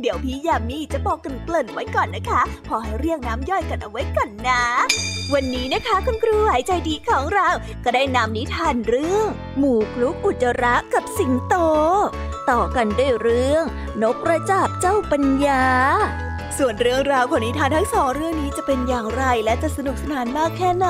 เดี๋ยวพี่ยามีจะบอกกันเกริ่นไว้ก่อนนะคะ พอให้เรียกน้ำย่อยกันเอาไว้ก่อนนะ วันนี้นะคะคุณครูหายใจดีของเรา ก็ได้นำนิทานเรื่อง หมูคลุกอุจจาระกับสิงโต ต่อกันด้วยเรื่อง นกกระจาบเจ้าปัญญาส่วนเรื่องราวของนิทานทั้งสองเรื่องนี้จะเป็นอย่างไรและจะสนุกสนานมากแค่ไหน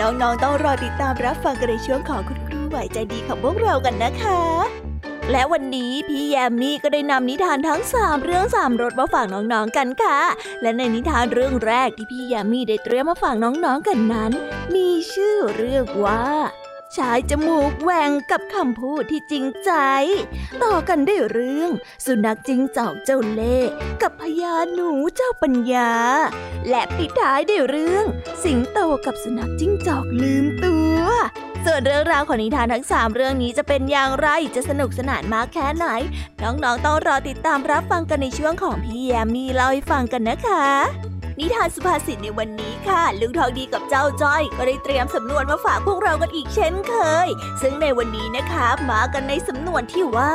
น้องๆต้องรอติดตามรับฟังกันในช่วงของคุณครูไหวใจดีของพวกเรากันนะคะ และวันนี้พี่แยมมี่ก็ได้นำนิทานทั้งสามเรื่องสามรสมาฝากน้องๆกันค่ะ และในนิทานเรื่องแรกที่พี่แยมมี่ได้เตรียมมาฝากน้องๆกันนั้น มีชื่อเรื่องว่าชายจมูกแหวงกับคำพูดที่จริงใจ ต่อกันด้วยเรื่อง สุนัขจิงจอกเจ้าเล่กับพญาหนูเจ้าปัญญา และปิดท้ายด้วยเรื่อง สิงโตกับสุนัขจิ้งจอกลืมตัว ส่วนเรื่องราวของนิทานทั้ง 3 เรื่องนี้จะเป็นอย่างไรจะสนุกสนานมากแค่ไหน น้องๆต้องรอติดตามรับฟังกันในช่วงของพี่แยมมีเล่าให้ฟังกันนะคะนิทานสุภาษิตในวันนี้ค่ะ ลุงทองดีกับเจ้าจ้อย ก็ได้เตรียมสำนวนมาฝากพวกเรากันอีกเช่นเคย ซึ่งในวันนี้นะคะมากันในสำนวนที่ว่า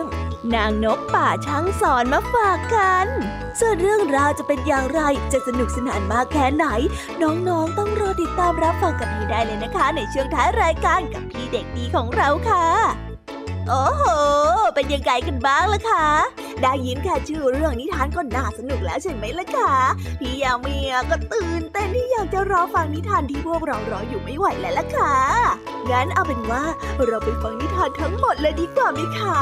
ง นางนกป่าช้างสอนมาฝากกัน ส่วนเรื่องราวจะเป็นอย่างไรจะสนุกสนานมากแค่ไหน น้องๆต้องรอติดตามรับฟังกันให้ได้เลยนะคะ ในช่วงท้ายรายการกับพี่เด็กดีของเราค่ะโอ้โห เป็นยังไงกันบ้างล่ะคะ ได้ยินแค่ชื่อเรื่องนิทานก็น่าสนุกแล้วใช่ไหมล่ะคะ พี่ยามีก็ตื่นเต้นที่อยากจะรอฟังนิทานที่พวกเรารออยู่ไม่ไหวแล้วล่ะค่ะงั้นเอาเป็นว่าเราไปฟังนิทานทั้งหมดเลยดีกว่าไหมคะ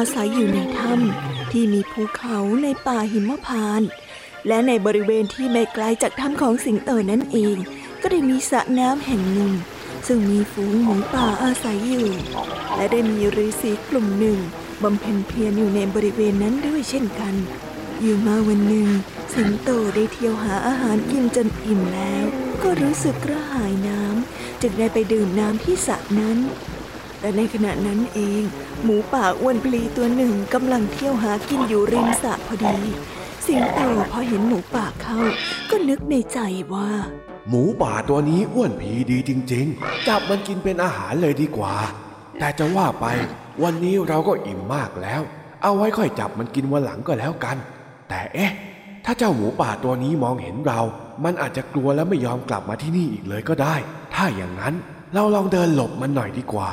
อาศัยอยู่ในถ้ำที่มีภูเขาในป่าหิมพานต์และในบริเวณที่ไม่ไกลจากถ้ำของสิงโตนั่นเอง ก็ได้มีสระน้ำแห่งหนึ่ง ซึ่งมีฝูงหมูป่าอาศัยอยู่ และได้มีฤาษีกลุ่มหนึ่งบำเพ็ญเพียรอยู่ในบริเวณนั้นด้วยเช่นกัน อยู่มาวันหนึ่ง สิงโตได้เที่ยวหาอาหารกินจนอิ่มแล้ว ก็รู้สึกกระหายน้ำจึงได้ไปดื่มน้ำที่สระนั้น และในขณะนั้นเอง หมูป่าอ้วนพลีตัวหนึ่งกำลังเที่ยวหากินอยู่ริมสระพอดี สิงโตพอเห็นหมูป่าเข้า ก็นึกในใจว่า หมูป่าตัวนี้อ้วนผีดีจริง ๆ จับมันกินเป็นอาหารเลยดีกว่า แต่จะว่าไป วันนี้เราก็อิ่มมากแล้ว เอาไว้ค่อยจับมันกินวันหลังก็แล้วกัน แต่เอ๊ะ ถ้าเจ้าหมูป่าตัวนี้มองเห็นเรา มันอาจจะกลัวและไม่ยอมกลับมาที่นี่อีกเลยก็ได้ ถ้าอย่างนั้นเราลองเดินหลบมันหน่อยดีกว่า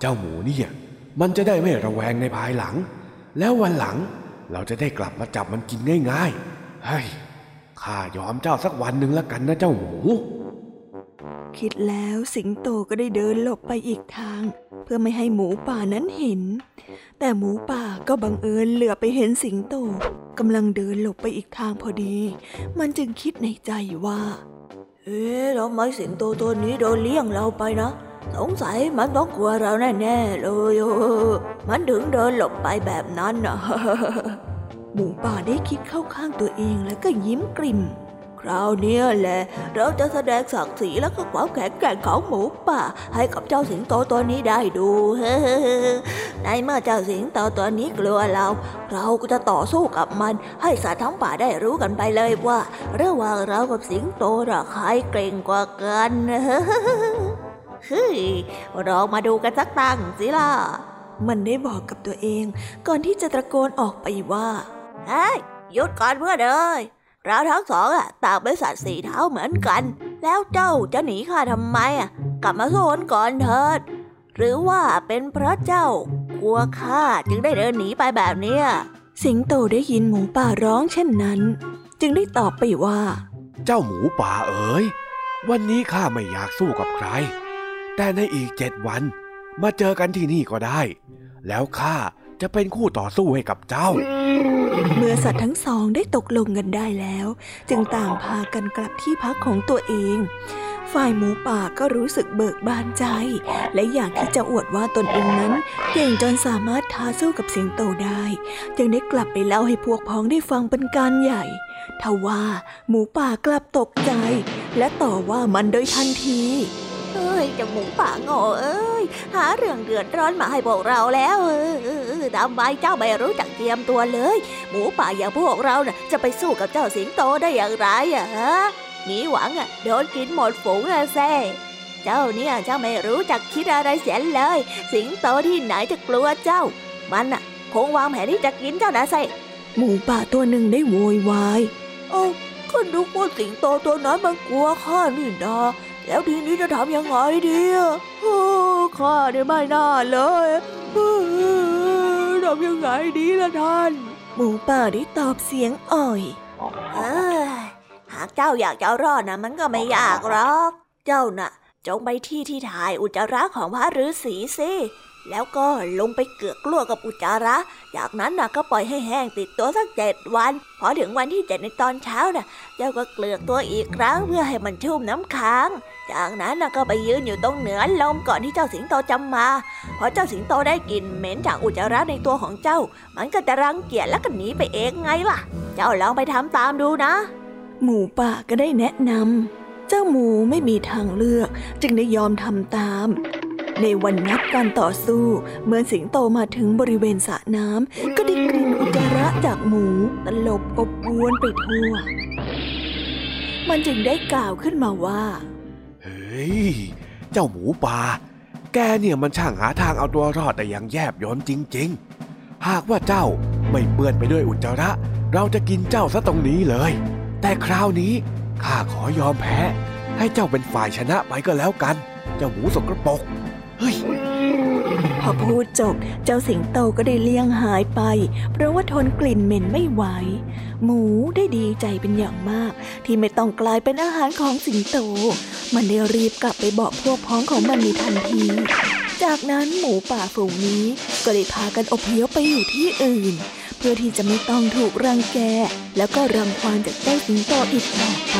เจ้าหมูเนี่ย มันจะได้ไม่ระแวงในภายหลัง แล้ววันหลังเราจะได้กลับมาจับมันกินง่ายๆเฮ้ยข้ายอมเจ้าสักวันหนึ่งละกันนะเจ้าหมู คิดแล้วสิงโตก็ได้เดินหลบไปอีกทาง เพื่อไม่ให้หมูป่านั้นเห็น แต่หมูป่าก็บังเอิญเหลือไปเห็นสิงโตกำลังเดินหลบไปอีกทางพอดี มันจึงคิดในใจว่า เอ๊ะทำไมสิงโตตัวนี้โดนเลี้ยงเราไปนะ สงสัยมันต้องกลัวเราแน่ๆเลยมันถึงเดินหลบไปแบบนั้นนะหมูป่าได้คิดเข้าข้างตัวเองแล้วก็ยิ้มกริ่ม คราวนี้แหละ เราจะแสดงศักดิ์ศรีและก็ความแข็งแกร่งของหมูป่า ให้กับเจ้าสิงโตตัวนี้ได้ดูในเมื่อเจ้าสิงโตตัวนี้กลัวเรา เราก็จะต่อสู้กับมัน ให้สัตว์ทั้งป่าได้รู้กันไปเลยว่า ระหว่างเรากับสิงโตเราใครเก่งกว่ากัน เฮ้ยเรามาดูกันสักตั้งสิล่ะ มันได้บอกกับตัวเอง ก่อนที่จะตะโกนออกไปว่าเฮ้ยหยุดก่อนเพื่อนเอ้ยเราทั้งสองอะต่างเป็นสัตว์สี่เท้าเหมือนกัน แล้วเจ้าจะหนีข้าทำไมอะกลับมาสู้กันก่อนเถิด หรือว่าเป็นเพราะเจ้ากลัวข้าจึงได้เดินหนีไปแบบเนี้ยสิงโตได้ยินหมูป่าร้องเช่นนั้น จึงได้ตอบไปว่า เจ้าหมูป่าเอ๋ยวันนี้ข้าไม่อยากสู้กับใคร แต่ในอีกเจ็ดวัน มาเจอกันที่นี่ก็ได้ แล้วข้าจะเป็นคู่ต่อสู้ให้กับเจ้า เมื่อสัตว์ทั้งสองได้ตกลงกันได้แล้ว จึงต่างพากันกลับที่พักของตัวเอง ฝ่ายหมูป่าก็รู้สึกเบิกบานใจ และอยากที่จะอวดว่าตนเองนั้น เก่งจนสามารถท้าสู้กับสิงโตได้ จึงได้กลับไปเล่าให้พวกพ้องได้ฟังเป็นการใหญ่ทว่าหมูป่ากลับตกใจ และต่อว่ามันโดยทันที อ้ยจะหมูป่าโง่เอ้ยหาเรื่องเดือดร้อนมาให้พวกเราแล้วเออทำไมเจ้าไม่รู้จักเตรียมตัวเลย หมูป่าอย่างพวกเราน่ะจะไปสู้กับเจ้าสิงโตได้อย่างไรอะฮะมีหวังอะโดนกินหมดฝูงอะแซ่เจ้าเนี่ยเจ้าไม่รู้จักคิดอะไรเสียเลย สิงโตที่ไหนจะกลัวเจ้า มันอะคงวางแผนที่จะกินเจ้านะแซ่หมูป่าตัวหนึ่งได้โวยวายเอ้าก็นึกว่าสิงโตตัวนั้นมันกลัวข้านี่นา แล้วทีนี้จะทำยังไงดีอะข้าเนี่ยไม่น่าเลยทำยังไงดีล่ะท่าน หมูป่าได้ตอบเสียงอ่อยเหากเจ้าอยากจะรอดนะมันก็ไม่ยากหรอก เจ้าน่ะ จงไปที่ที่ถ่ายอุจจาระของพระฤาษีสิแล้วก็ลงไปเกือกกลัวกับอุจจาระ จากนั้นน่ะก็ปล่อยให้แห้งติดตัวสักเจ็ดวัน พอถึงวันที่เจ็ดในตอนเช้าน่ะ เจ้าก็เกลือกตัวอีกครั้งเพื่อให้มันชุ่มน้ำค้าง จากนั้นก็ไปยืนอยู่ตรงเหนือลมก่อนที่เจ้าสิงโตจำมา พอเจ้าสิงโตได้กลิ่นเหม็นจากอุจจาระในตัวของเจ้า มันก็จะรังเกียจแล้วก็หนีไปเองไงล่ะ เจ้าลองไปทำตามดูนะ หมูป่าก็ได้แนะนำเจ้าหมูไม่มีทางเลือก จึงได้ยอมทำตาม ในวันนัดการต่อสู้ เมื่อสิงโตมาถึงบริเวณสระน้ำก็ได้กลิ่นอุจจาระจากหมูตลบอบอวนไปทั่ว มันจึงได้กล่าวขึ้นมาว่า ฮ้ย เจ้าหมูป่า แกเนี่ยมันช่างหาทางเอาตัวรอดแต่อย่างแยบยนจริง ๆ หากว่าเจ้าไม่เปื้อนไปด้วยอุจจาระ เราจะกินเจ้าซะตรงนี้เลย แต่คราวนี้ข้าขอยอมแพ้ ให้เจ้าเป็นฝ่ายชนะไปก็แล้วกัน เจ้าหมูสกรปรกเฮ้ยพอพูดจบ เจ้าสิงโตก็ได้เลี่ยงหายไป เพราะว่าทนกลิ่นเหม็นไม่ไหว หมูได้ดีใจเป็นอย่างมาก ที่ไม่ต้องกลายเป็นอาหารของสิงโต มันได้รีบกลับไปบอกพวกพ้องของมันในทันที จากนั้นหมูป่าฝูงนี้ก็ได้พากันอพยพไปอยู่ที่อื่น เพื่อที่จะไม่ต้องถูกรังแก แล้วก็รังควานจากเจ้าสิงโตอีกต่อไป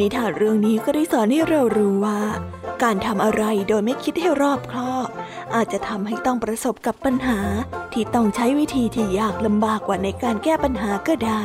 นิทานเรื่องนี้ก็ได้สอนให้เรารู้ว่า การทำอะไรโดยไม่คิดให้รอบคอบอาจจะทำให้ต้องประสบกับปัญหาที่ต้องใช้วิธีที่ยากลำบากกว่าในการแก้ปัญหาก็ได้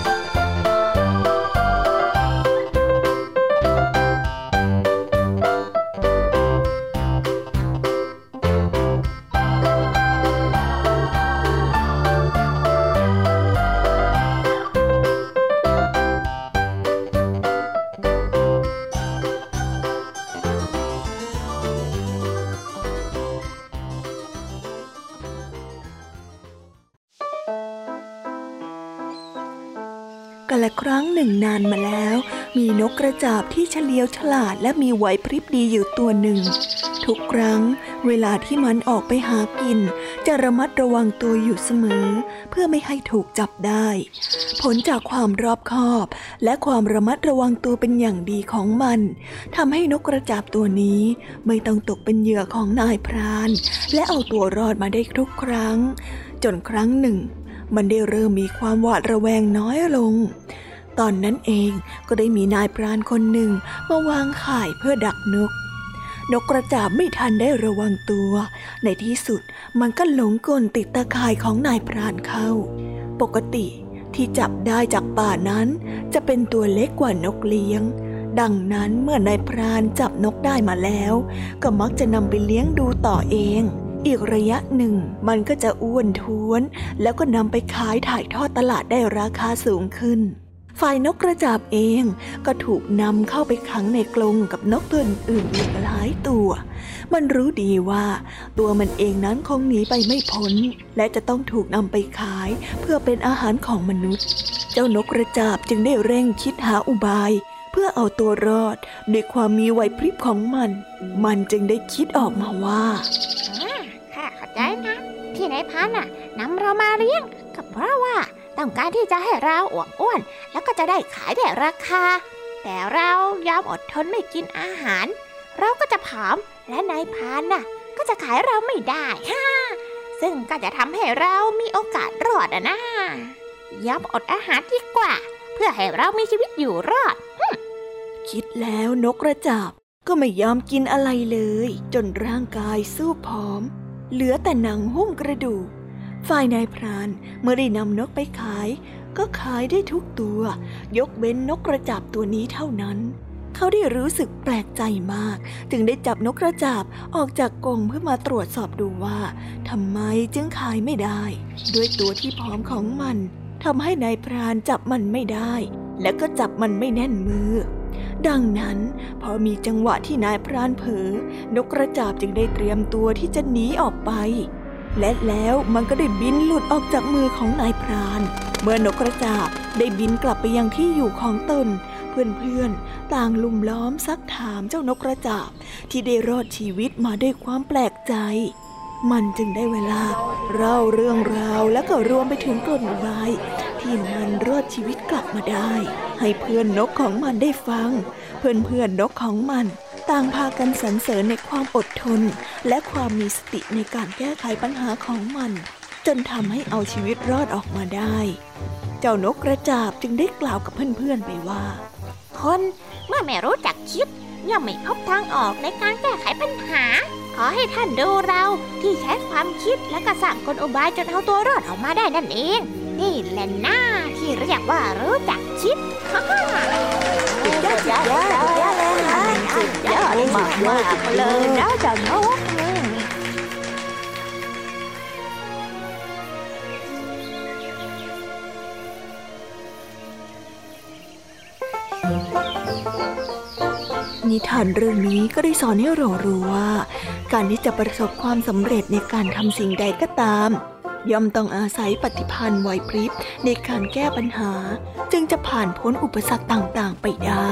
ละครั้งหนึ่งนานมาแล้ว มีนกกระจาบที่เฉลียวฉลาดและมีไหวพริบดีอยู่ตัวหนึ่ง ทุกครั้งเวลาที่มันออกไปหากิน จะระมัดระวังตัวอยู่เสมอ เพื่อไม่ให้ถูกจับได้ ผลจากความรอบคอบ และความระมัดระวังตัวเป็นอย่างดีของมันทำให้นกกระจาบตัวนี้ไม่ต้องตกเป็นเหยื่อของนายพราน และเอาตัวรอดมาได้ทุกครั้ง จนครั้งหนึ่ง มันได้เริ่มมีความหวาดระแวงน้อยลง ตอนนั้นเองก็ได้มีนายพรานคนหนึ่งมาวางข่ายเพื่อดักนก นกกระจาบไม่ทันได้ระวังตัว ในที่สุดมันก็หลงกลติดตะข่ายของนายพรานเข้า ปกติที่จับได้จากป่านั้น จะเป็นตัวเล็กกว่านกเลี้ยง ดังนั้นเมื่อนายพรานจับนกได้มาแล้ว ก็มักจะนำไปเลี้ยงดูต่อเอง อีกระยะหนึ่ง มันก็จะอ้วนท้วน แล้วก็นำไปขายถ่ายทอดตลาดได้ราคาสูงขึ้น ฝ่ายนกกระจาบเองก็ถูกนำเข้าไปขังในกรงกับนกตัวอื่นอีกหลายตัว มันรู้ดีว่าตัวมันเองนั้นคงหนีไปไม่พ้น และจะต้องถูกนำไปขายเพื่อเป็นอาหารของมนุษย์ เจ้านกกระจาบจึงได้เร่งคิดหาอุบาย เพื่อเอาตัวรอดด้วยความมีไหวพริบของมัน มันจึงได้คิดออกมาว่าข้าเข้าใจนะ ที่นายพันน่ะนำเรามาเลี้ยงก็เพราะว่าต้องการที่จะให้เราอวบอ้วน แล้วก็จะได้ขายได้ราคา แต่เรายอมอดทนไม่กินอาหาร เราก็จะผอมและนายพานน่ะ ก็จะขายเราไม่ได้ฮ่าซึ่งก็จะทำให้เรามีโอกาสรอดอะนะยอมอดอาหารดีกว่า เพื่อให้เรามีชีวิตอยู่รอด คิดแล้วนกกระจาบก็ไม่ยอมกินอะไรเลย จนร่างกายสู้ผอม เหลือแต่หนังหุ้มกระดูก ฝ่ายนายพรานเมื่อได้นำนกไปขาย ก็ขายได้ทุกตัว ยกเว้นนกกระจาบตัวนี้เท่านั้น เขาได้รู้สึกแปลกใจมาก จึงได้จับนกกระจาบออกจากกรงเพื่อมาตรวจสอบดูว่าทำไมจึงขายไม่ได้ ด้วยตัวที่พร้อมของมันทำให้นายพรานจับมันไม่ได้ และก็จับมันไม่แน่นมือ ดังนั้น พอมีจังหวะที่นายพรานเผลอนกกระจาบจึงได้เตรียมตัวที่จะหนีออกไป และแล้วมันก็ได้บินหลุดออกจากมือของนายพราน เมื่อนกกระจาบได้บินกลับไปยังที่อยู่ของตน เพื่อนๆ ต่างลุมล้อมซักถามเจ้านกกระจาบที่ได้รอดชีวิตมาด้วยความแปลกใจ มันจึงได้เวลาเล่าเรื่องราวและก็รวมไปถึงกลอุบาย ที่มันรอดชีวิตกลับมาได้ ให้เพื่อนนกของมันได้ฟัง เพื่อนๆนกของมัน ต่างพากันสรรเสริญในความอดทน และความมีสติในการแก้ไขปัญหาของมัน จนทำให้เอาชีวิตรอดออกมาได้ เจ้านกกระจาบจึงได้กล่าวกับเพื่อนๆไปว่า คนเมื่อไม่รู้จักคิด ย่อมไม่พบทางออกในการแก้ไขปัญหา ขอให้ท่านดูเราที่ใช้ความคิดและกระสั่งกลอุบายจนเอาตัวรอดออกมาได้นั่นเอง นี่แหละหน้าที่เรียกว่ารู้จักคิดฮ่าฮ่ายอดยอดยอดยอดเลยนะสุดยอดมากมากเลยนะเจ้าน นิทานเรื่องนี้ก็ได้สอนให้เรารู้ว่า การที่จะประสบความสำเร็จในการทำสิ่งใดก็ตาม ย่อมต้องอาศัยปฏิพันธ์ไหวพริบในการแก้ปัญหา จึงจะผ่านพ้นอุปสรรคต่างๆไปได้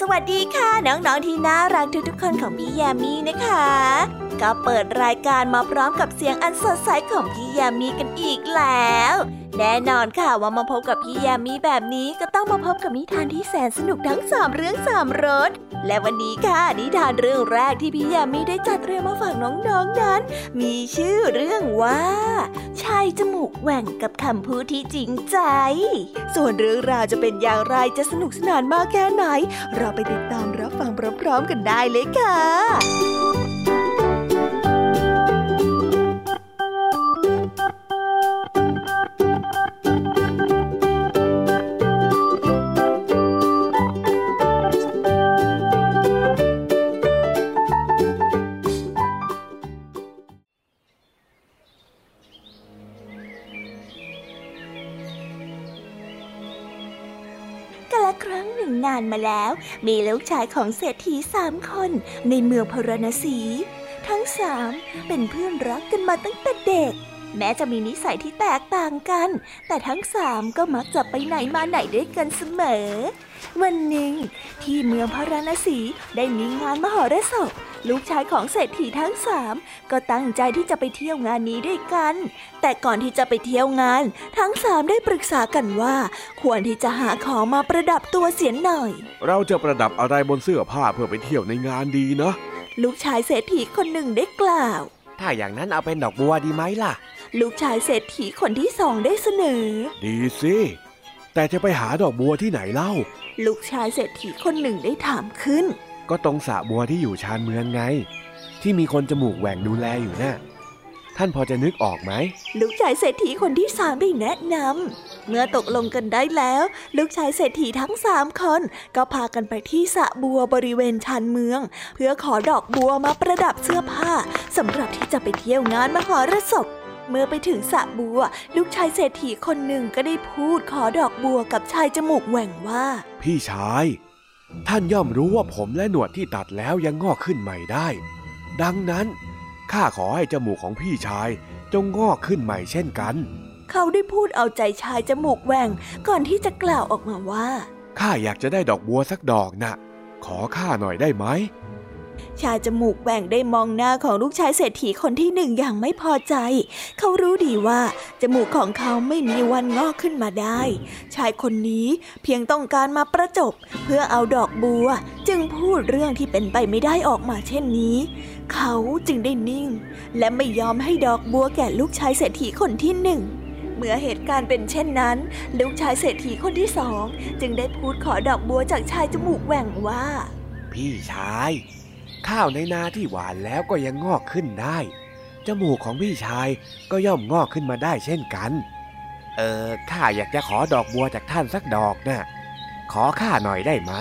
สวัสดีค่ะ น้องๆที่น่ารักทุกๆคนของพี่ยามีนะคะ ก็เปิดรายการมาพร้อมกับเสียงอันสดใสของพี่ยามีกันอีกแล้ว แน่นอนค่ะว่ามาพบกับพี่ยามีแบบนี้ก็ต้องมาพบกับนิทานที่แสนสนุกทั้งสามเรื่องสามรสและวันนี้ค่ะนิทานเรื่องแรกที่พี่ยามีได้จัดเตรียมมาฝากน้องๆนนั้น มีชื่อเรื่องว่า ชายจมูกแหว่งกับคำพูดที่จริงใจ ส่วนเรื่องราวจะเป็นอย่างไรจะสนุกสนานมากแค่ไหน เราไปติดตามรับฟังพร้อมๆกันได้เลยค่ะานมาแล้ว มีลูกชายของเศรษฐีสามคนในเมืองพราณสี ทั้งสามเป็นเพื่อนรักกันมาตั้งแต่เด็ก แม้จะมีนิสัยที่แตกต่างกัน แต่ทั้งสามก็มักจะไปไหนมาไหนด้วยกันเสมอ วันหนึ่งที่เมืองพาราณสีได้มีงานมหรสพ ลูกชายของเศรษฐีทั้งสามก็ตั้งใจที่จะไปเที่ยวงานนี้ด้วยกัน แต่ก่อนที่จะไปเที่ยวงาน ทั้งสามได้ปรึกษากันว่า ควรที่จะหาของมาประดับตัวเสียหน่อย เราจะประดับอะไรบนเสื้อผ้าเพื่อไปเที่ยวในงานดีนะ ลูกชายเศรษฐีคนหนึ่งได้กล่าว ถ้าอย่างนั้นเอาเป็นดอกบัวดีไหมล่ะ ลูกชายเศรษฐีคนที่สองได้เสนอ ดีสิแต่จะไปหาดอกบัวที่ไหนเล่า ลูกชายเศรษฐีคนหนึ่งได้ถามขึ้น ก็ตรงสระบัวที่อยู่ชานเมืองไง ที่มีคนจมูกแหว่งดูแลอยู่นะ่ะท่านพอจะนึกออกไหม ลูกชายเศรษฐีคนที่สามได้แนะนำเมื่อตกลงกันได้แล้ว ลูกชายเศรษฐีทั้งสามคนก็พากันไปที่สระบัวบริเวณชานเมือง เพื่อขอดอกบัวมาประดับเสื้อผ้าสำหรับที่จะไปเที่ยวงานมหรสพเมื่อไปถึงสระบัว ลูกชายเศรษฐีคนหนึ่งก็ได้พูดขอดอกบัวกับชายจมูกแหว่งว่า พี่ชาย ท่านย่อมรู้ว่าผมและหนวดที่ตัดแล้วยังงอกขึ้นใหม่ได้ ดังนั้นข้าขอให้จมูกของพี่ชายจงงอกขึ้นใหม่เช่นกัน เขาได้พูดเอาใจชายจมูกแหว่งก่อนที่จะกล่าวออกมาว่าข้าอยากจะได้ดอกบัวสักดอกนะ่ะ ขอข้าหน่อยได้ไหม ชายจมูกแหว่งได้มองหน้าของลูกชายเศรษฐีคนที่หนึ่งอย่างไม่พอใจ เขารู้ดีว่า จมูกของเขาไม่มีวันงอกขึ้นมาได้ ชายคนนี้เพียงต้องการมาประจบ เพื่อเอาดอกบัว จึงพูดเรื่องที่เป็นไปไม่ได้ออกมาเช่นนี้ เขาจึงได้นิ่ง และไม่ยอมให้ดอกบัวแก่ลูกชายเศรษฐีคนที่หนึ่งเมื่อเหตุการณ์เป็นเช่นนั้น ลูกชายเศรษฐีคนที่สอง จึงได้พูดขอดอกบัวจากชายจมูกแหว่งว่า พี่ชาย ข้าวในนาที่หวานแล้วก็ยังงอกขึ้นได้ จมูกของพี่ชายก็ย่อมงอกขึ้นมาได้เช่นกัน เออข้าอยากจะขอดอกบัวจากท่านสักดอกนะ่ะขอข้าหน่อยได้ไหม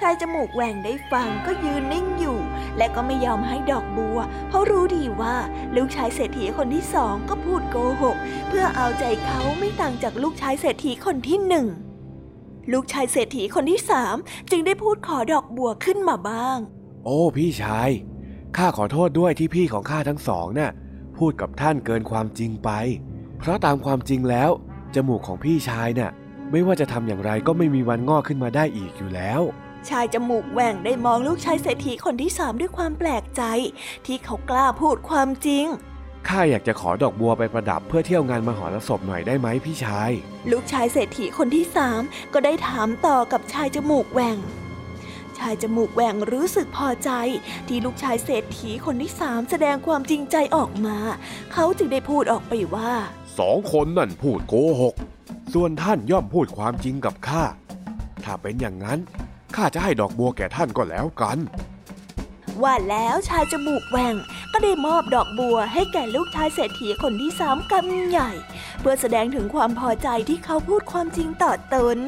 ชายจมูกแหว่งได้ฟังก็ยืนนิ่งอยู่ และก็ไม่ยอมให้ดอกบัว เพราะรู้ดีว่าลูกชายเศรษฐีคนที่สองก็พูดโกหก เพื่อเอาใจเขาไม่ต่างจากลูกชายเศรษฐีคนที่หนึ่งลูกชายเศรษฐีคนที่สามจึงได้พูดขอดอกบัวขึ้นมาบ้าง โอ้พี่ชาย ข้าขอโทษด้วยที่พี่ของข้าทั้งสองน่ะพูดกับท่านเกินความจริงไป เพราะตามความจริงแล้ว จมูกของพี่ชายน่ะ ไม่ว่าจะทำอย่างไรก็ไม่มีวันงอกขึ้นมาได้อีกอยู่แล้ว ชายจมูกแหว่งได้มองลูกชายเศรษฐีคนที่สามด้วยความแปลกใจ ที่เขากล้าพูดความจริงข้าอยากจะขอดอกบัวไปประดับเพื่อเที่ยวงานมหรสพหน่อยได้ไหมพี่ชาย ลูกชายเศรษฐีคนที่สามก็ได้ถามต่อกับชายจมูกแหว่งชายจมูกแหว่งรู้สึกพอใจ ที่ลูกชายเศรษฐีคนที่สามแสดงความจริงใจออกมา เขาจึงได้พูดออกไปว่า สองคนนั่นพูดโกหก ส่วนท่านย่อมพูดความจริงกับข้า ถ้าเป็นอย่างนั้นข้าจะให้ดอกบัวแก่ท่านก็แล้วกันว่าแล้วชายจมูกแหว่งก็ได้มอบดอกบัวให้แก่ลูกชายเศรษฐีคนที่สามกำใหญ่ เพื่อแสดงถึงความพอใจที่เขาพูดความจริงต่อตน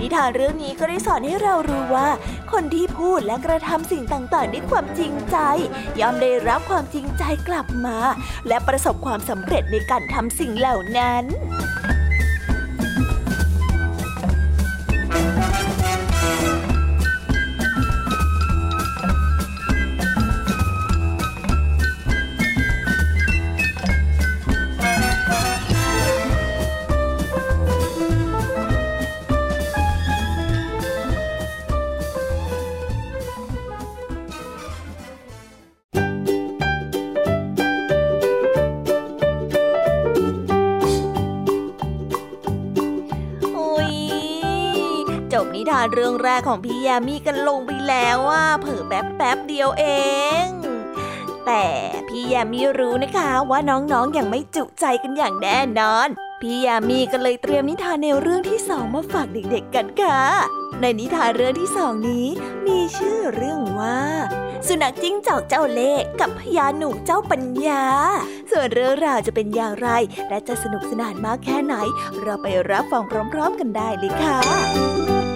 นิทานเรื่องนี้ก็ได้สอนให้เรารู้ว่า คนที่พูดและกระทำสิ่งต่างๆด้วยความจริงใจ ย่อมได้รับความจริงใจกลับมา และประสบความสำเร็จในการทำสิ่งเหล่านั้นานเรื่องแรกของพี่ยามีกันลงไปแล้วอะเผลอแป๊บแป๊บเดียวเอง แต่พี่ยามีรู้นะคะว่าน้องๆออย่างไม่จุใจกันอย่างแน่นอน พี่ยามีก็เลยเตรียมนิทานแนวเรื่องที่สองมาฝากเด็กๆกันค่ะ ในนิทานเรื่องที่สองนี้ มีชื่อเรื่องว่า สุนัขจิ้งจอกเจ้าเล่ห์กับพญาหนุ่มเจ้าปัญญา ส่วนเรื่องราวจะเป็นอย่างไร และจะสนุกสนานมากแค่ไหน เราไปรับฟังพร้อม ๆ กันได้เลยค่ะ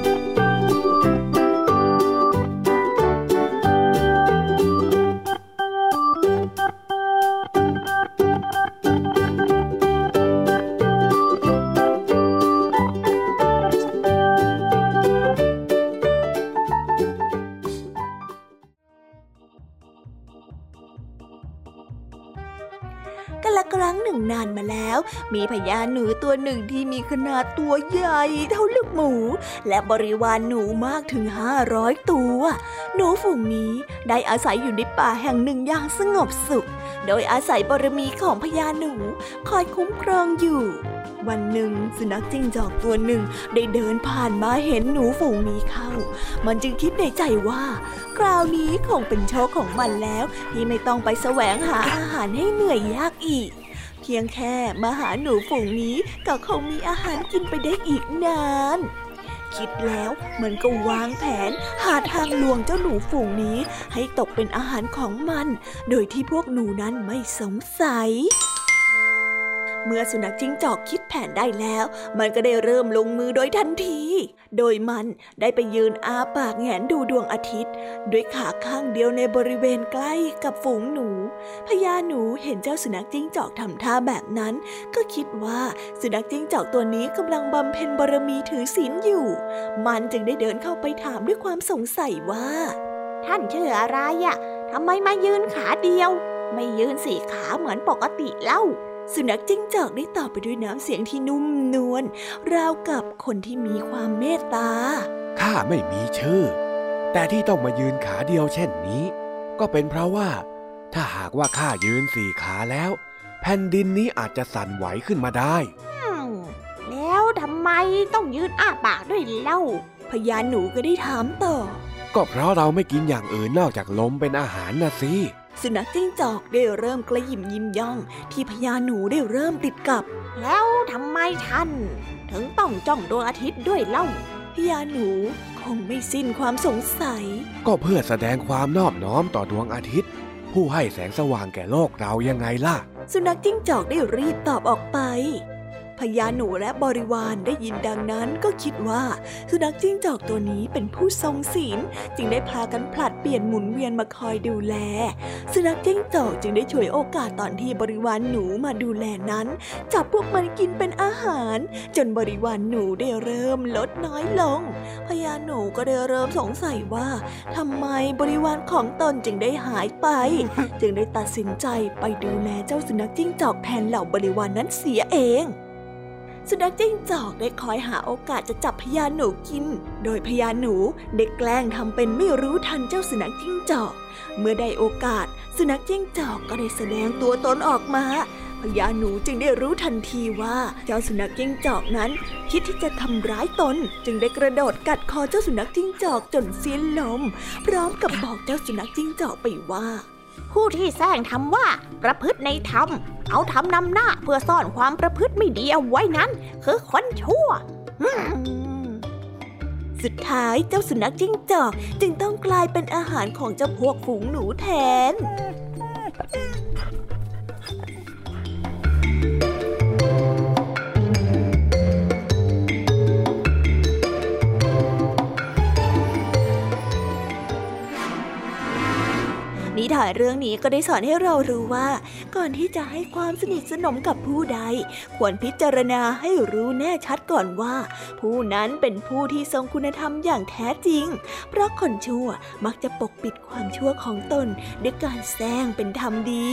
มีพญาหนูตัวหนึ่งที่มีขนาดตัวใหญ่เท่าลูกหมู และบริวารหนูมากถึงห้าร้อยตัว หนูฝูงนี้ได้อาศัยอยู่ในป่าแห่งหนึ่งอย่างสงบสุข โดยอาศัยบารมีของพญาหนูคอยคุ้มครองอยู่ วันหนึ่งสุนัขจิ้งจอกตัวหนึ่งได้เดินผ่านมาเห็นหนูฝูงนี้เข้า มันจึงคิดในใจว่า คราวนี้คงเป็นโชคของมันแล้ว ที่ไม่ต้องไปแสวงหาอาหารให้เหนื่อยยากอีก เพียงแค่มาหาหนูฝูงนี้ก็คงมีอาหารกินไปได้อีกนาน คิดแล้วมันก็วางแผนหาทางลวงเจ้าหนูฝูงนี้ให้ตกเป็นอาหารของมัน โดยที่พวกหนูนั้นไม่สงสัย เมื่อสุนัขจิ้งจอกคิดแผนได้แล้ว มันก็ได้เริ่มลงมือโดยทันที โดยมันได้ไปยืนอาปากแงนดูดวงอาทิตย์ ด้วยขาข้างเดียวในบริเวณใกล้กับฝูงหนู พญาหนูเห็นเจ้าสุนัขจิ้งจอกทำท่าแบบนั้น ก็คิดว่าสุนัขจิ้งจอกตัวนี้กำลังบำเพ็ญบารมีถือศีลอยู่ มันจึงได้เดินเข้าไปถามด้วยความสงสัยว่า ท่านชื่ออะไรอะทำไมมายืนขาเดียว ไม่ยืนสี่ขาเหมือนปกติเล่า สุนัขจิ้งจอกได้ตอบไปด้วยน้ำเสียงที่นุ่มนวลราวกับคนที่มีความเมตตา ข้าไม่มีชื่อ แต่ที่ต้องมายืนขาเดียวเช่นนี้ ก็เป็นเพราะว่า ถ้าหากว่าข้ายืนสี่ขาแล้ว แผ่นดินนี้อาจจะสั่นไหวขึ้นมาได้อืมแล้วทำไมต้องยืนอ้าปากด้วยเล่าพญาหนูก็ได้ถามต่อ ก็เพราะเราไม่กินอย่างอื่นนอกจากลมเป็นอาหารนะสิ สุนัขจิ้งจอกได้เริ่มกระยิมยิ้มย่อง ที่พญาหนูได้เริ่มติดกับ แล้วทำไมท่าน ถึงต้องจ้องดวงอาทิตย์ด้วยเล่าพญาหนูคงไม่สิ้นความสงสัย ก็เพื่อแสดงความนอบน้อมต่อดวงอาทิตย์ ผู้ให้แสงสว่างแก่โลกเรายังไงล่ะ สุนัขจิ้งจอกได้รีบตอบออกไปพ ญาหนูและบริวารได้ยินดังนั้นก็คิดว่า สุนัขจิ้งจอกตัวนี้เป็นผู้ทรงศีลจึงได้พากันผลัดเปลี่ยนหมุนเวียนมาคอยดูแล สุนัขจิ้งจอกจึงได้ฉวยโอกาสตอนที่บริวารหนูมาดูแลนั้น จับพวกมันกินเป็นอาหาร จนบริวารหนูได้เริ่มลดน้อยลงพญาหนูก็ได้เริ่มสงสัยว่าทำไมบริวารของตนจึงได้หายไป จึงได้ตัดสินใจไปดูแลเจ้าสุนัขจิ้งจอกแทนเหล่าบริวารนนั้นเสียเอง สุนัขจิ้งจอกได้คอยหาโอกาสจะจับพญาหนูกิน โดยพญาหนูได้แกล้งทำเป็นไม่รู้ทันเจ้าสุนัขจิ้งจอก เมื่อได้โอกาส สุนัขจิ้งจอกก็ได้แสดงตัวตนออกมาพญาหนูจึงได้รู้ทันทีว่าเจ้าสุนัขจิ้งจอกนั้น คิดที่จะทำร้ายตน จึงได้กระโดดกัดคอเจ้าสุนัขจิ้งจอกจนสิ้นลม พร้อมกับบอกเจ้าสุนัขจิ้งจอกไปว่า ผู้ที่แสร้งทำว่าประพฤติในธรรม เอาธรรมนำหน้าเพื่อซ่อนความประพฤติไม่ดีเอาไว้นั้น คือคนชั่ว สุดท้ายเจ้าสุนัขจิ้งจอกจึงต้องกลายเป็นอาหารของเจ้าพวกฝูงหนูแทน นิทานเรื่องนี้ก็ได้สอนให้เรารู้ว่า ก่อนที่จะให้ความสนิทสนมกับผู้ใด ควรพิจารณาให้รู้แน่ชัดก่อนว่า ผู้นั้นเป็นผู้ที่ทรงคุณธรรมอย่างแท้จริง เพราะคนชั่วมักจะปกปิดความชั่วของตนด้วยการแซงเป็นธรรมดี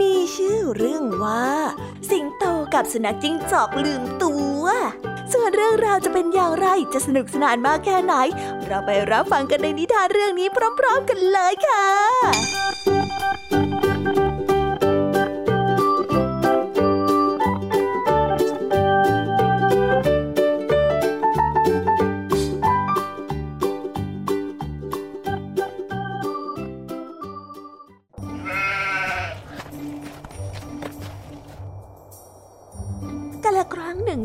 มีชื่อเรื่องว่า สิงโตกับสุนัขจิ้งจอกลืมตัว ส่วนเรื่องราวจะเป็นอย่างไรจะสนุกสนานมากแค่ไหน เราไปรับฟังกันในนิทานเรื่องนี้พร้อม ๆ กันเลยค่ะ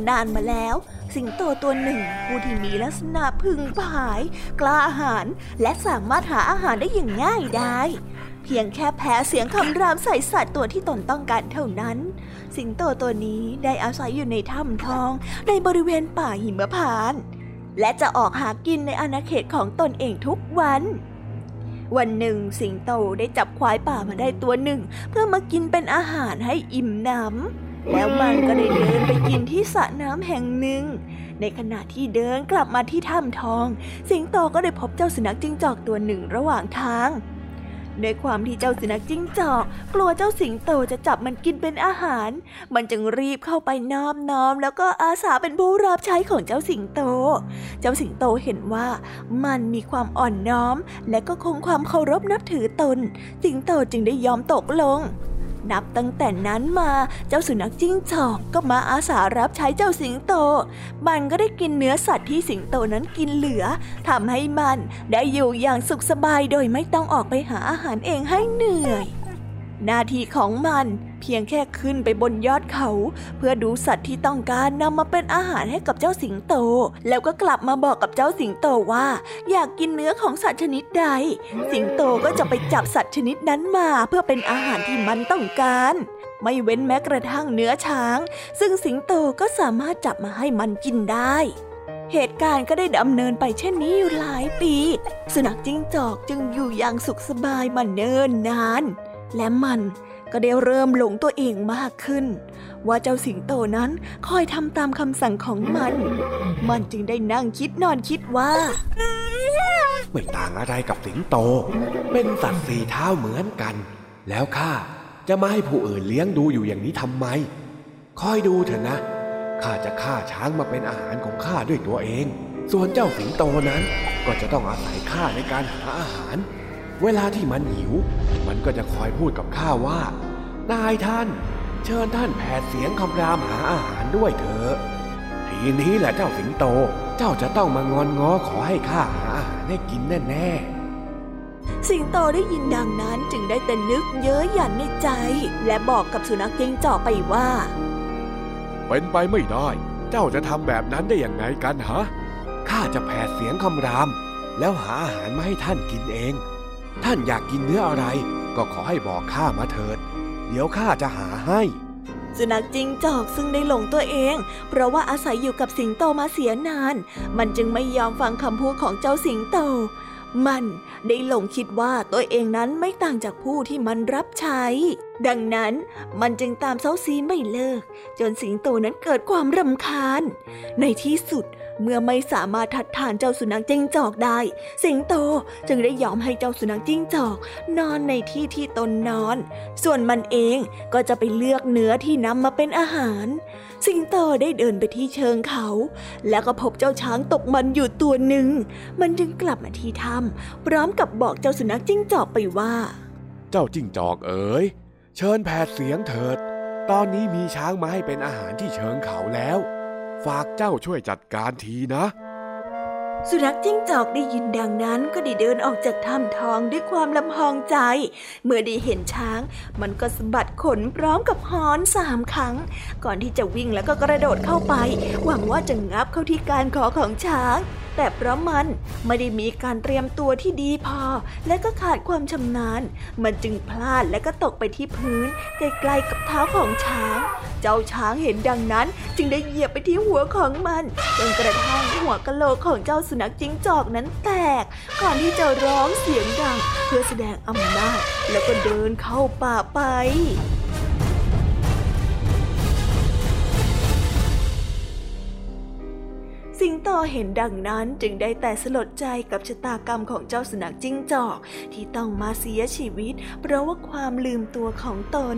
นานมาแล้ว สิงโตตัวหนึ่ง ผู้ที่มีลักษณะพึงผาย กล้าหาญและสามารถหาอาหารได้อย่างง่ายได้ เพียงแค่แพ้เสียงคำรามใส่สัตว์ตัวที่ตนต้องการเท่านั้น สิงโตตัวนี้ได้อาศัยอยู่ในถ้ำทองในบริเวณป่าหิมพานและจะออกหากินในอาณาเขตของตนเองทุกวันวันหนึ่งสิงโตได้จับควายป่ามาได้ตัวหนึ่ง เพื่อมากินเป็นอาหารให้อิ่มหนำ แล้วมันก็ได้เดินไปกินที่สระน้ำแห่งหนึ่ง ในขณะที่เดินกลับมาที่ถ้ำทอง สิงโตก็ได้พบเจ้าสุนัขจิ้งจอกตัวหนึ่งระหว่างทางด้วยความที่เจ้าสุนัขจิ้งจอก กลัวเจ้าสิงโตจะจับมันกินเป็นอาหาร มันจึงรีบเข้าไปน้อมน้อมแล้วก็อาสาเป็นผู้รับใช้ของเจ้าสิงโต เจ้าสิงโตเห็นว่ามันมีความอ่อนน้อม และก็คงความเคารพนับถือตน สิงโตจึงได้ยอมตกลง นับตั้งแต่นั้นมาเจ้าสุนัขจิ้งจอกก็มาอาสารับใช้เจ้าสิงโต มันก็ได้กินเนื้อสัตว์ที่สิงโตนั้นกินเหลือทำให้มันได้อยู่อย่างสุขสบายโดยไม่ต้องออกไปหาอาหารเองให้เหนื่อย หน้าที่ของมัน เพียงแค่ขึ้นไปบนยอดเขา เพื่อดูสัตว์ที่ต้องการนำมาเป็นอาหารให้กับเจ้าสิงโต แล้วก็กลับมาบอกกับเจ้าสิงโตว่า อยากกินเนื้อของสัตว์ชนิดใด สิงโตก็จะไปจับสัตว์ชนิดนั้นมาเพื่อเป็นอาหารที่มันต้องการ ไม่เว้นแม้กระทั่งเนื้อช้าง ซึ่งสิงโตก็สามารถจับมาให้มันกินได้เหตุการณ์ก็ได้ดำเนินไปเช่นนี้อยู่หลายปี สุนัขจิ้งจอกจึงอยู่อย่างสุขสบายมาเนิ่นนาน และมัน ก็ได้เริ่มหลงตัวเองมากขึ้น ว่าเจ้าสิงโตนั้นคอยทำตามคำสั่งของมัน มันจึงได้นั่งคิดนอนคิดว่า ไม่ต่างอะไรกับสิงโต เป็นสัตว์สี่เท้าเหมือนกัน แล้วข้าจะมาให้ผู้อื่นเลี้ยงดูอยู่อย่างนี้ทำไม คอยดูเถอะนะข้าจะฆ่าช้างมาเป็นอาหารของข้าด้วยตัวเอง ส่วนเจ้าสิงโตนั้น ก็จะต้องอาศัยข้าในการหาอาหาร เวลาที่มันหิว มันก็จะคอยพูดกับข้าว่า นายท่าน เชิญท่านแผดเสียงคำรามหาอาหารด้วยเถอะ ทีนี้แหละเจ้าสิงโต เจ้าจะต้องมางอนง้อขอให้ข้าหาอาหารให้กินแน่ๆ สิงโตได้ยินดังนั้นจึงได้แต่นึกเย้ยหยันในใจ และบอกกับสุนัขจิ้งจอกไปว่า เป็นไปไม่ได้ เจ้าจะทำแบบนั้นได้อย่างไงกันฮะ ข้าจะแผดเสียงคำราม แล้วหาอาหารมาให้ท่านกินเอง ท่านอยากกินเนื้ออะไร ก็ขอให้บอกข้ามาเถิด เดี๋ยวข้าจะหาให้ สุนัขจิงจอกซึ่งได้หลงตัวเอง เพราะว่าอาศัยอยู่กับสิงโตมาเสียนาน มันจึงไม่ยอมฟังคำพูดของเจ้าสิงโต มันได้หลงคิดว่าตัวเองนั้นไม่ต่างจากผู้ที่มันรับใช้ ดังนั้นมันจึงตามเซาซีไม่เลิก จนสิงโตนั้นเกิดความรำคาญ ในที่สุด เมื่อไม่สามารถทัดทานเจ้าสุนัขจิ้งจอกได้ สิงโตจึงได้ยอมให้เจ้าสุนัขจิ้งจอก นอนในที่ที่ตนนอน ส่วนมันเองก็จะไปเลือกเนื้อที่นำมาเป็นอาหาร สิงโตได้เดินไปที่เชิงเขา แล้วก็พบเจ้าช้างตกมันอยู่ตัวหนึ่ง มันจึงกลับมาที่ถ้ำพร้อมกับบอกเจ้าสุนัขจิ้งจอกไปว่า เจ้าจิ้งจอกเอ๋ยเชิญแผดเสียงเถิด ตอนนี้มีช้างมาให้เป็นอาหารที่เชิงเขาแล้ว ฝากเจ้าช่วยจัดการทีนะ สุนัขจิ้งจอกได้ยินดังนั้นก็ได้เดินออกจากถ้ำทองด้วยความลำพองใจ เมื่อได้เห็นช้าง มันก็สะบัดขนพร้อมกับฮอนสามครั้ง ก่อนที่จะวิ่งแล้วก็กระโดดเข้าไป หวังว่าจะงับเข้าที่การคอของช้าง แต่เพราะมันไม่ได้มีการเตรียมตัวที่ดีพอ และก็ขาดความชำนาญ มันจึงพลาดและก็ตกไปที่พื้นใกล้ๆกับเท้าของช้าง เจ้าช้างเห็นดังนั้นจึงได้เหยียบไปที่หัวของมันจนกระทั่งหัวกะโหลกของเจ้าสุนัขจิ้งจอกนั้นแตก ก่อนที่จะร้องเสียงดัง เพื่อแสดงอำนาจแล้วก็เดินเข้าป่าไป สิงโตเห็นดังนั้นจึงได้แต่สลดใจกับชะตากรรมของเจ้าสุนัขจิ้งจอก ที่ต้องมาเสียชีวิต เพราะว่าความลืมตัวของตน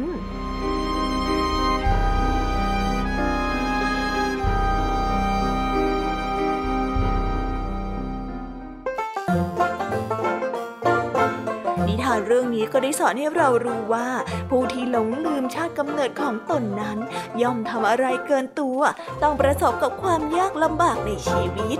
เรื่องนี้ก็ได้สอนให้เรารู้ว่า ผู้ที่หลงลืมชาติกำเนิดของตนนั้น ย่อมทำอะไรเกินตัว ต้องประสบกับความยากลำบากในชีวิต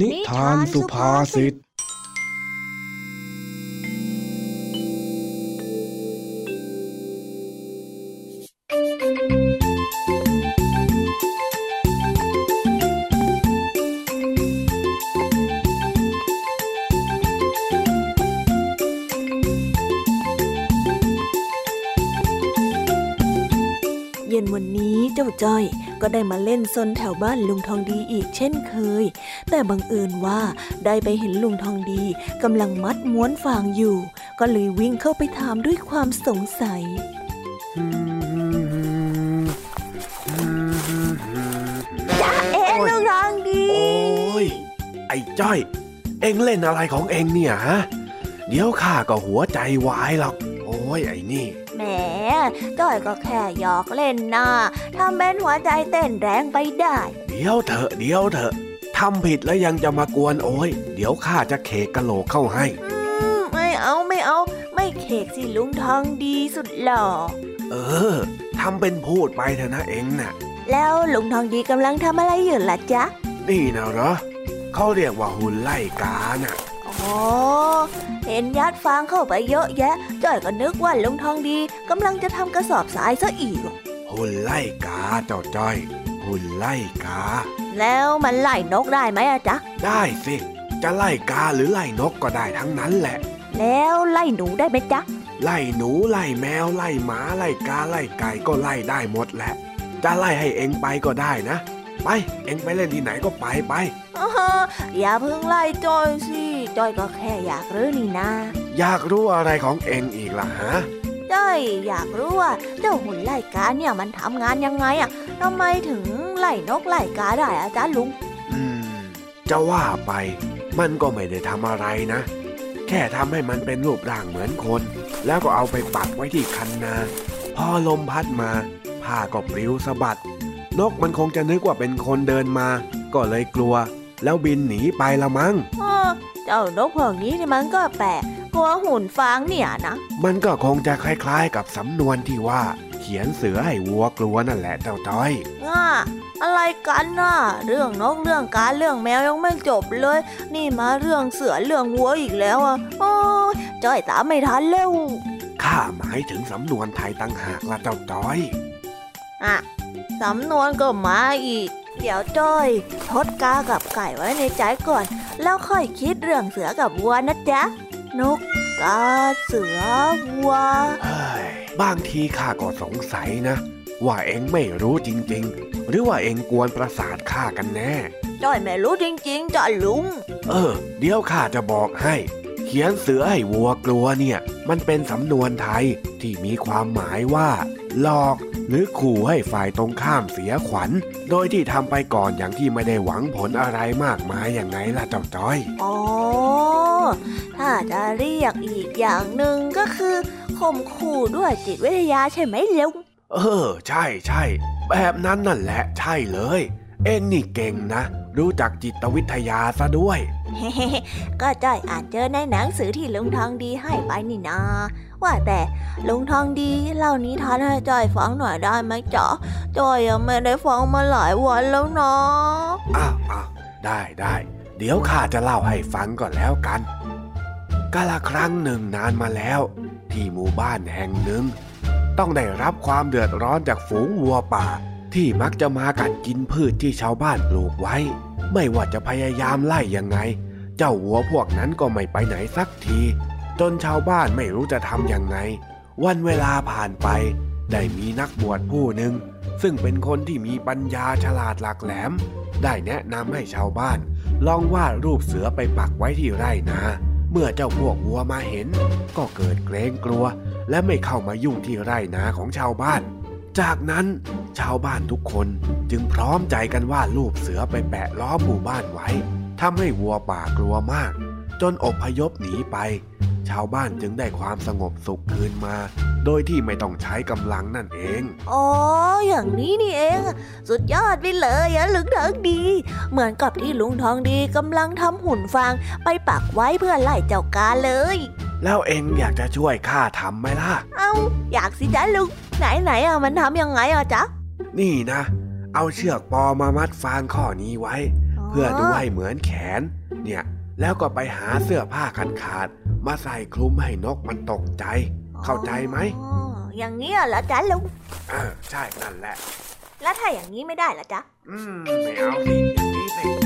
นิทานสุภาษิต เย็นวันนี้เจ้าจ้อย ก็ได้มาเล่นซนแถวบ้านลุงทองดีอีกเช่นเคย แต่บังเอิญว่าได้ไปเห็นลุงทองดีกำลังมัดม้วนฟางอยู่ ก็เลยวิ่งเข้าไปถามด้วยความสงสัยจ้าเอ็งลุงทองดี โอ้ย ไอ้จ้อย เอ็งเล่นอะไรของเอ็งเนี่ยฮะ เดี๋ยวข้าก็หัวใจวายหรอก โอ้ยไอ้นี่แหม จ้อยก็แค่หยอกเล่นนะทำเป็นหัวใจเต้นแรงไปได้ เดี๋ยวเถอะเดี๋ยวเถอะทำผิดแล้วยังจะมากวนโอ้ย เดี๋ยวข้าจะเคกกะโหลกเข้าให้ไม่เอาไม่เอา ไม่เคกสิลุงทองดีสุดหล่อ เออทำเป็นพูดไปเถอะนะเอ็งน่ะ แล้วลุงทองดีกำลังทำอะไรอยู่ล่ะจ๊ะ นี่นะเหรอเขาเรียกว่าหุ่นไล่กาน่ะ อ๋อเห็นยัดฟางเข้าไปเยอะแยะ จ้อยก็นึกว่าลุงทองดีกำลังจะทำกระสอบทรายซะอีก หุ่นไล่กาเจ้าจ้อย หุ่นไล่กา แล้วมันไล่นกได้ไหมอะจ๊ะ ได้สิ จะไล่กาหรือไล่นกก็ได้ทั้งนั้นแหละ แล้วไล่หนูได้ไหมจ๊ะ ไล่หนูไล่แมวไล่หมาไล่กาไล่ไก่ก็ไล่ได้หมดแหละ จะไล่ให้เองไปก็ได้นะ ไป เองไปเล่นที่ไหนก็ไปไปอย่าเพิ่งไล่จอยสิจอยก็แค่อยากรู้นี่นะ อยากรู้อะไรของเองอีกล่ะฮะจ้อยอยากรู้ว่าเจ้าหุ่นไล่กาเนี่ยมันทำงานยังไงอะทำไมถึงไล่นกไล่กาได้อาจารย์ลุง อืม จะว่าไป มันก็ไม่ได้ทำอะไรนะ แค่ทำให้มันเป็นรูปร่างเหมือนคน แล้วก็เอาไปปักไว้ที่คันนา พอลมพัดมา ผ้าก็ปลิวสะบัด นกมันคงจะนึกว่าเป็นคนเดินมา ก็เลยกลัว แล้วบินหนีไปละมั้งเจ้านกพวกนี้นี่มันก็แปลกกลัวหุ่นฟางเนี่ยนะ มันก็คงจะคล้ายๆ กับสำนวนที่ว่า เขียนเสือให้วัวกลัวนั่นแหละเจ้าจ้อยอ่าอะไรกันน่ะ เรื่องนกเรื่องกาเรื่องแมวยังไม่จบเลย นี่มาเรื่องเสือเรื่องวัวอีกแล้วอะโอ้ยจ้อยตามไม่ทันเร็วข้าหมายถึงสำนวนไทยตั้งหากละเจ้าจ้อยอะ สำนวนก็มาอีก เดี๋ยวจ้อยทดกากับไก่ไว้ในใจก่อน แล้วค่อยคิดเรื่องเสือกับวัวนะจ๊ะ นกกาเสือวัวบางทีข้าก็สงสัยนะ ว่าเอ็งไม่รู้จริง ๆ หรือว่าเอ็งกวนประสาทข้ากันแน่จ้อยไม่รู้จริง ๆจ้ะลุง เออ เดี๋ยวข้าจะบอกให้ เขียนเสือให้วัวกลัวเนี่ย มันเป็นสำนวนไทยที่มีความหมายว่า หลอกหรือขู่ให้ฝ่ายตรงข้ามเสียขวัญ โดยที่ทำไปก่อนอย่างที่ไม่ได้หวังผลอะไรมากมายอย่างไงล่ะเจ้าจ้อย อ๋อ ถ้าจะเรียกอีกอย่างหนึ่งก็คือข่มขู่ด้วยจิตวิทยาใช่ไหมลุงเออ ใช่ใช่แบบนั้นนั่นแหละใช่เลย เอ็งนี่เก่งนะ รู้จักจิตวิทยาซะด้วย ก็จ้อยอ่านเจอในหนังสือที่ลุงทองดีให้ไปนี่นา ว่าแต่ลุงทองดีเล่านิทานให้จ้อยฟังหน่อยได้ไหมจ๊ะจ้อยยังไม่ได้ฟังมาหลายวันแล้วนะอ้าวอ้าวได้ได้ เดี๋ยวข้าจะเล่าให้ฟังก่อนแล้วกันกาละครั้งหนึ่งนานมาแล้ว ที่หมู่บ้านแห่งหนึ่ง ต้องได้รับความเดือดร้อนจากฝูงวัวป่า ที่มักจะมากัดกินพืชที่ชาวบ้านปลูกไว้ ไม่ว่าจะพยายามไล่ยังไง เจ้าวัวพวกนั้นก็ไม่ไปไหนสักที จนชาวบ้านไม่รู้จะทำยังไง วันเวลาผ่านไป ได้มีนักบวชผู้หนึ่ง ซึ่งเป็นคนที่มีปัญญาฉลาดหลักแหลม ได้แนะนำให้ชาวบ้าน ลองวาดรูปเสือไปปักไว้ที่ไร่นาเมื่อเจ้าพวกวัวมาเห็น ก็เกิดเกรงกลัว และไม่เข้ามายุ่งที่ไร่นาของชาวบ้าน จากนั้นชาวบ้านทุกคนจึงพร้อมใจกันวาดรูปเสือไปแปะล้อมหมู่บ้านไว้ทำให้วัวป่ากลัวมาก จนอพยพหนีไป ชาวบ้านจึงได้ความสงบสุขคืนมา โดยที่ไม่ต้องใช้กำลังนั่นเอง อ๋อ อย่างนี้นี่เอง สุดยอดไปเลยอะลุงทองดี เหมือนกับที่ลุงทองดีกำลังทำหุ่นฟางไปปักไว้เพื่อไล่เจ้ากาเลย แล้วเอ็งอยากจะช่วยข้าทำไหมล่ะ เอาอยากสิจ๊ะลุง ไหนไหนอะมันทำยังไงอะจ๊ะ นี่นะ เอาเชือกปอมามัดฟางข้อนี้ไว้ เพื่อดูให้เหมือนแขน เนี่ย แล้วก็ไปหาเสื้อผ้าขาดขาดๆมาใส่คลุมให้นกมันตกใจ เข้าใจไหมอ๋ออย่างนี้เหรอจ๊ะลุงเออใช่นั่นแหละ แล้วถ้าอย่างนี้ไม่ได้ล่ะจ๊ะ อืมไม่เอาสิอย่างนี้สิ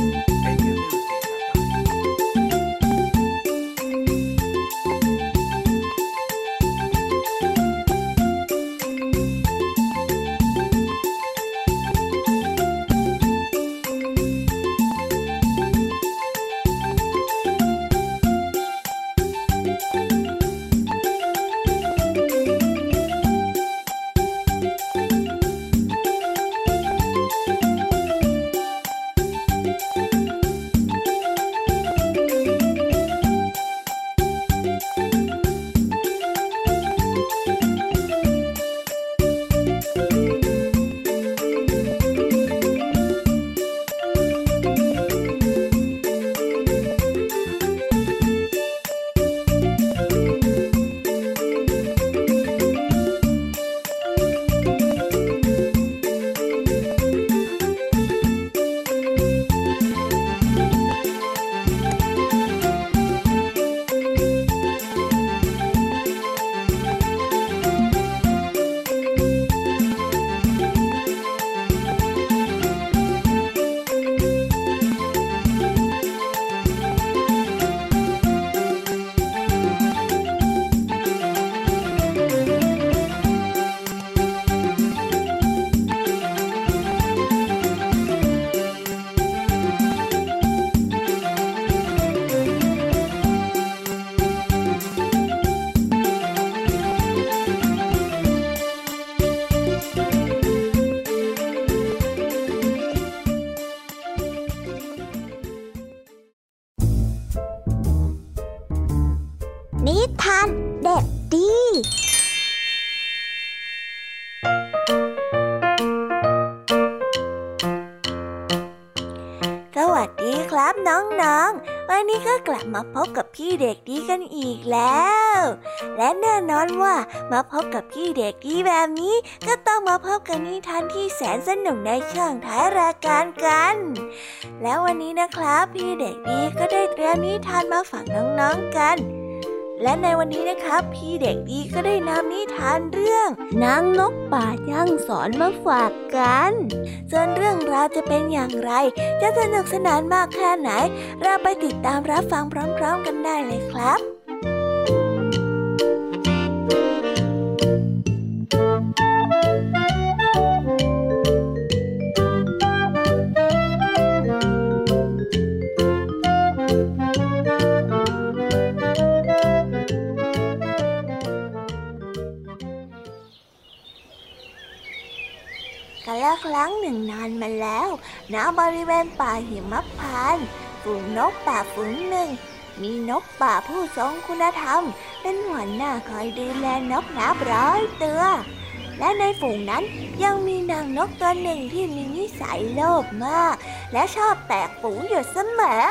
เด็กดีกันอีกแล้ว และแน่นอนว่ามาพบกับพี่เด็กดีแบบนี้ ก็ต้องมาพบกับนิทานที่แสนสนุกในช่วงท้ายรายการกัน แล้ววันนี้นะครับ พี่เด็กดีก็ได้เตรียมนิทานมาฝากน้องๆกัน และในวันนี้นะครับ พี่เด็กดีก็ได้นำนิทานเรื่อง นางนกป่าย่างสอนมาฝากกันส่วนเรื่องราวจะเป็นอย่างไร จะสนุกสนานมากแค่ไหน เราไปติดตามรับฟังพร้อม ๆ กันได้เลยครับ ครั้งหนึ่งนานมาแล้วณบริเวณป่าหิมพานต์ฝูงนกป่าฝูงหนึ่ง มีนกป่าผู้ทรงคุณธรรม เป็นหัวหน้าคอยดูแลนกนับร้อยตัวและในฝูงนั้นยังมีนางนกตัวหนึ่งที่มีนิสัยโลภมาก และชอบแตกฝูงอยู่เสมอ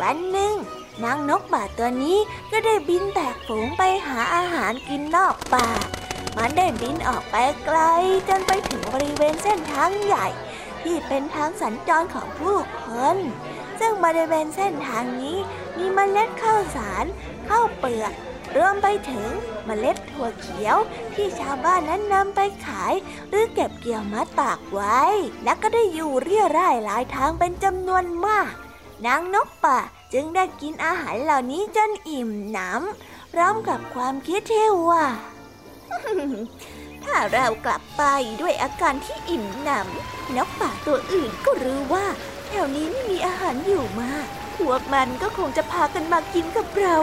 วันหนึ่ง นางนกป่าตัวนี้ก็ได้บินแตกฝูงไปหาอาหารกินนอกป่า มันได้บินออกไปไกล จนไปถึงบริเวณเส้นทางใหญ่ ที่เป็นทางสัญจรของผู้คนซึ่งบริเวณเส้นทางนี้มีเมล็ดข้าวสารข้าวเปลือกรวมไปถึงเมล็ดถั่วเขียวที่ชาวบ้านนั้นนำไปขาย หรือเก็บเกี่ยวมาตากไว้ แล้วก็ได้อยู่เรี่ยร่ายหลายทางเป็นจำนวนมาก นางนกป่าจึงได้กินอาหารเหล่านี้จนอิ่มหนำพร้อมกับความคิดที่ว่า ถ้าเรากลับไปด้วยอาการที่อิ่มหนำนกป่าตัวอื่นก็รู้ว่าแถวนี้ไม่มีอาหารอยู่มาก พวกมันก็คงจะพากันมากินกับเรา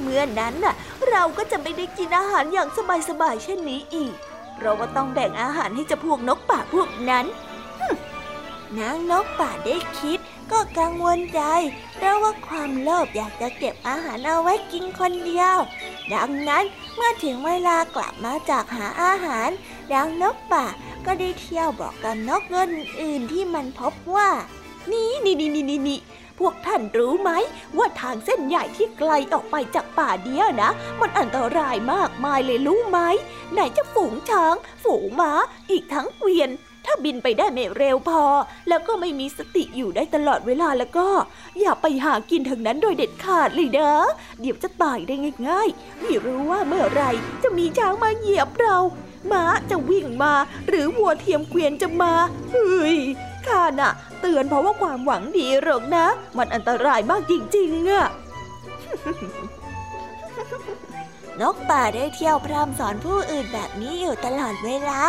เมื่อนั้นน่ะ เราก็จะไม่ได้กินอาหารอย่างสบายๆเช่นนี้อีก เราก็ต้องแบ่งอาหารให้เจ้าพวกนกป่าพวกนั้นนางนกป่าได้คิดก็กังวลใจ เพราะว่าความโลภอยากจะเก็บอาหารเอาไว้กินคนเดียว ดังนั้นเมื่อถึงเวลากลับมาจากหาอาหาร ดังนกป่าก็ได้เที่ยวบอกกับนกตัวอื่นที่มันพบว่า นี่นี่นี่นี่นี่นี่พวกท่านรู้ไหม ว่าทางเส้นใหญ่ที่ไกลออกไปจากป่าเนี้ยนะ มันอันตรายมากมายเลยรู้ไหม ไหนจะฝูงช้าง ฝูงม้า อีกทั้งเกวียน ถ้าบินไปได้ไม่เร็วพอ แล้วก็ไม่มีสติอยู่ได้ตลอดเวลาแล้วก็ อย่าไปหากินทางนั้นโดยเด็ดขาดเลยเด้อเดี๋ยวจะตายได้ง่ายๆไม่รู้ว่าเมื่อไรจะมีช้างมาเหยียบเราม้าจะวิ่งมา หรือวัวเทียมเกวียนจะมาเฮ้ยข้าน่ะ เตือนเพราะว่าความหวังดีหรอกนะ มันอันตรายมากจริงๆอะนกป่าได้เที่ยวพร่ำสอนผู้อื่นแบบนี้อยู่ตลอดเวลา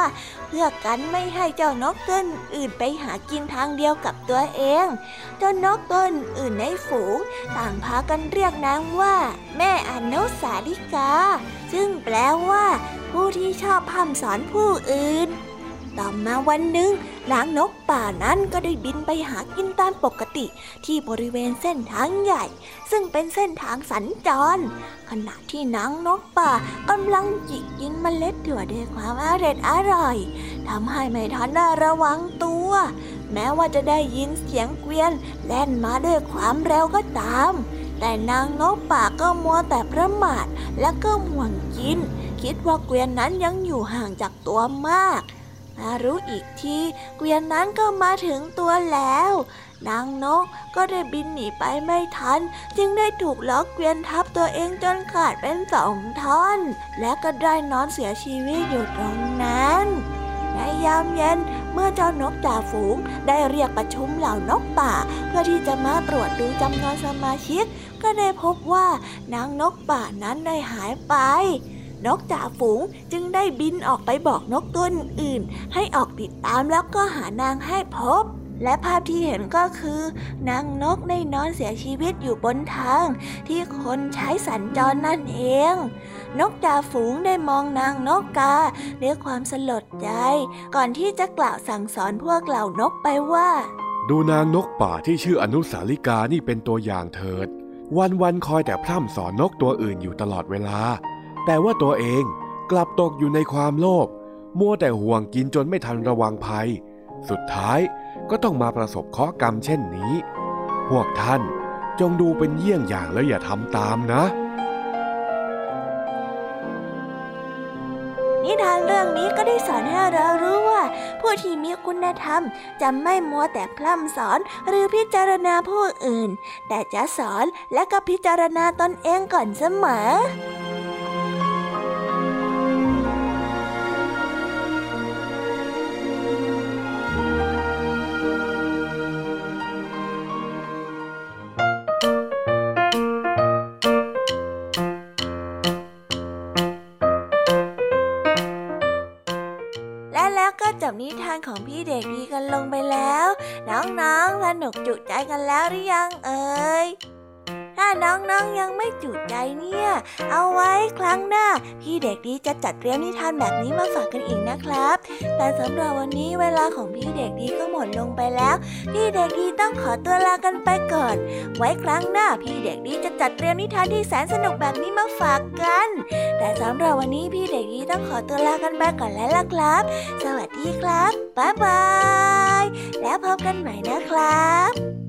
เพื่อกันไม่ให้เจ้านกตัวอื่นไปหากินทางเดียวกับตัวเองเจ้านกตัวอื่นในฝูง ต่างพากันเรียกนางว่า แม่อนุสาลิกา ซึ่งแปลว่า ผู้ที่ชอบพร่ำสอนผู้อื่น ต่อมาวันหนึ่งนางนกป่านั้นก็ได้บินไปหากินตามปกติที่บริเวณเส้นทางใหญ่ ซึ่งเป็นเส้นทางสัญจร ขณะที่นางนกป่ากำลังจิกกินเมล็ดถั่วด้วยความอร่อยอร่อยทำให้ไม่ทันได้ระวังตัว แม้ว่าจะได้ยินเสียงเกวียนแล่นมาด้วยความเร็วก็ตาม แต่นางนกป่าก็มัวแต่ประมาทและก็ห่วงกิน คิดว่าเกวียนนั้นยังอยู่ห่างจากตัวมาก มารู้อีกทีเกวียนนั้นก็มาถึงตัวแล้ว นางนกก็ได้บินหนีไปไม่ทัน จึงได้ถูกล้อเกวียนทับตัวเองจนขาดเป็นสองท่อน และก็ได้นอนเสียชีวิตอยู่ตรงนั้นในยามเย็นเมื่อเจ้านกจ่าฝูงได้เรียกประชุมเหล่านกป่า เพื่อที่จะมาตรวจดูจำนวนสมาชิก ก็ได้พบว่านางนกป่านั้นได้หายไป นกจ่าฝูงจึงได้บินออกไปบอกนกตัวอื่น ให้ออกติดตามแล้วก็หานางให้พบ และภาพที่เห็นก็คือ นางนกได้นอนเสียชีวิตอยู่บนทาง ที่คนใช้สัญจรนั่นเอง นกจ่าฝูงได้มองนางนกกาด้วยความสลดใจ ก่อนที่จะกล่าวสั่งสอนพวกเหล่านกไปว่า ดูนางนกป่าที่ชื่ออนุสาลิกานี่เป็นตัวอย่างเถิดวันวันๆคอยแต่พร่ำสอนนกตัวอื่นอยู่ตลอดเวลา แต่ว่าตัวเองกลับตกอยู่ในความโลภมัวแต่ห่วงกินจนไม่ทันระวังภัย สุดท้ายก็ต้องมาประสบเคราะห์กรรมเช่นนี้ พวกท่านจงดูเป็นเยี่ยงอย่างแล้วอย่าทำตามนะ นิทานเรื่องนี้ก็ได้สอนให้เรารู้ว่า ผู้ที่มีคุณธรรมจะไม่มัวแต่พร่ำสอนหรือพิจารณาผู้อื่น แต่จะสอนและก็พิจารณาตนเองก่อนเสมอ กดีจะจัดเตรียมนิทานแบบนี้มาฝากกันอีกนะครับ แต่สำหรับวันนี้เวลาของพี่เด็กดีก็หมดลงไปแล้ว พี่เด็กดีต้องขอตัวลากันไปก่อน ไว้ครั้งหน้าพี่เด็กดีจะจัดเตรียมนิทานที่แสนสนุกแบบนี้มาฝากกัน แต่สำหรับวันนี้พี่เด็กดีต้องขอตัวลากันไปก่อนแล้วล่ะครับ สวัสดีครับบ๊ายบาย แล้วพบกันใหม่นะครับ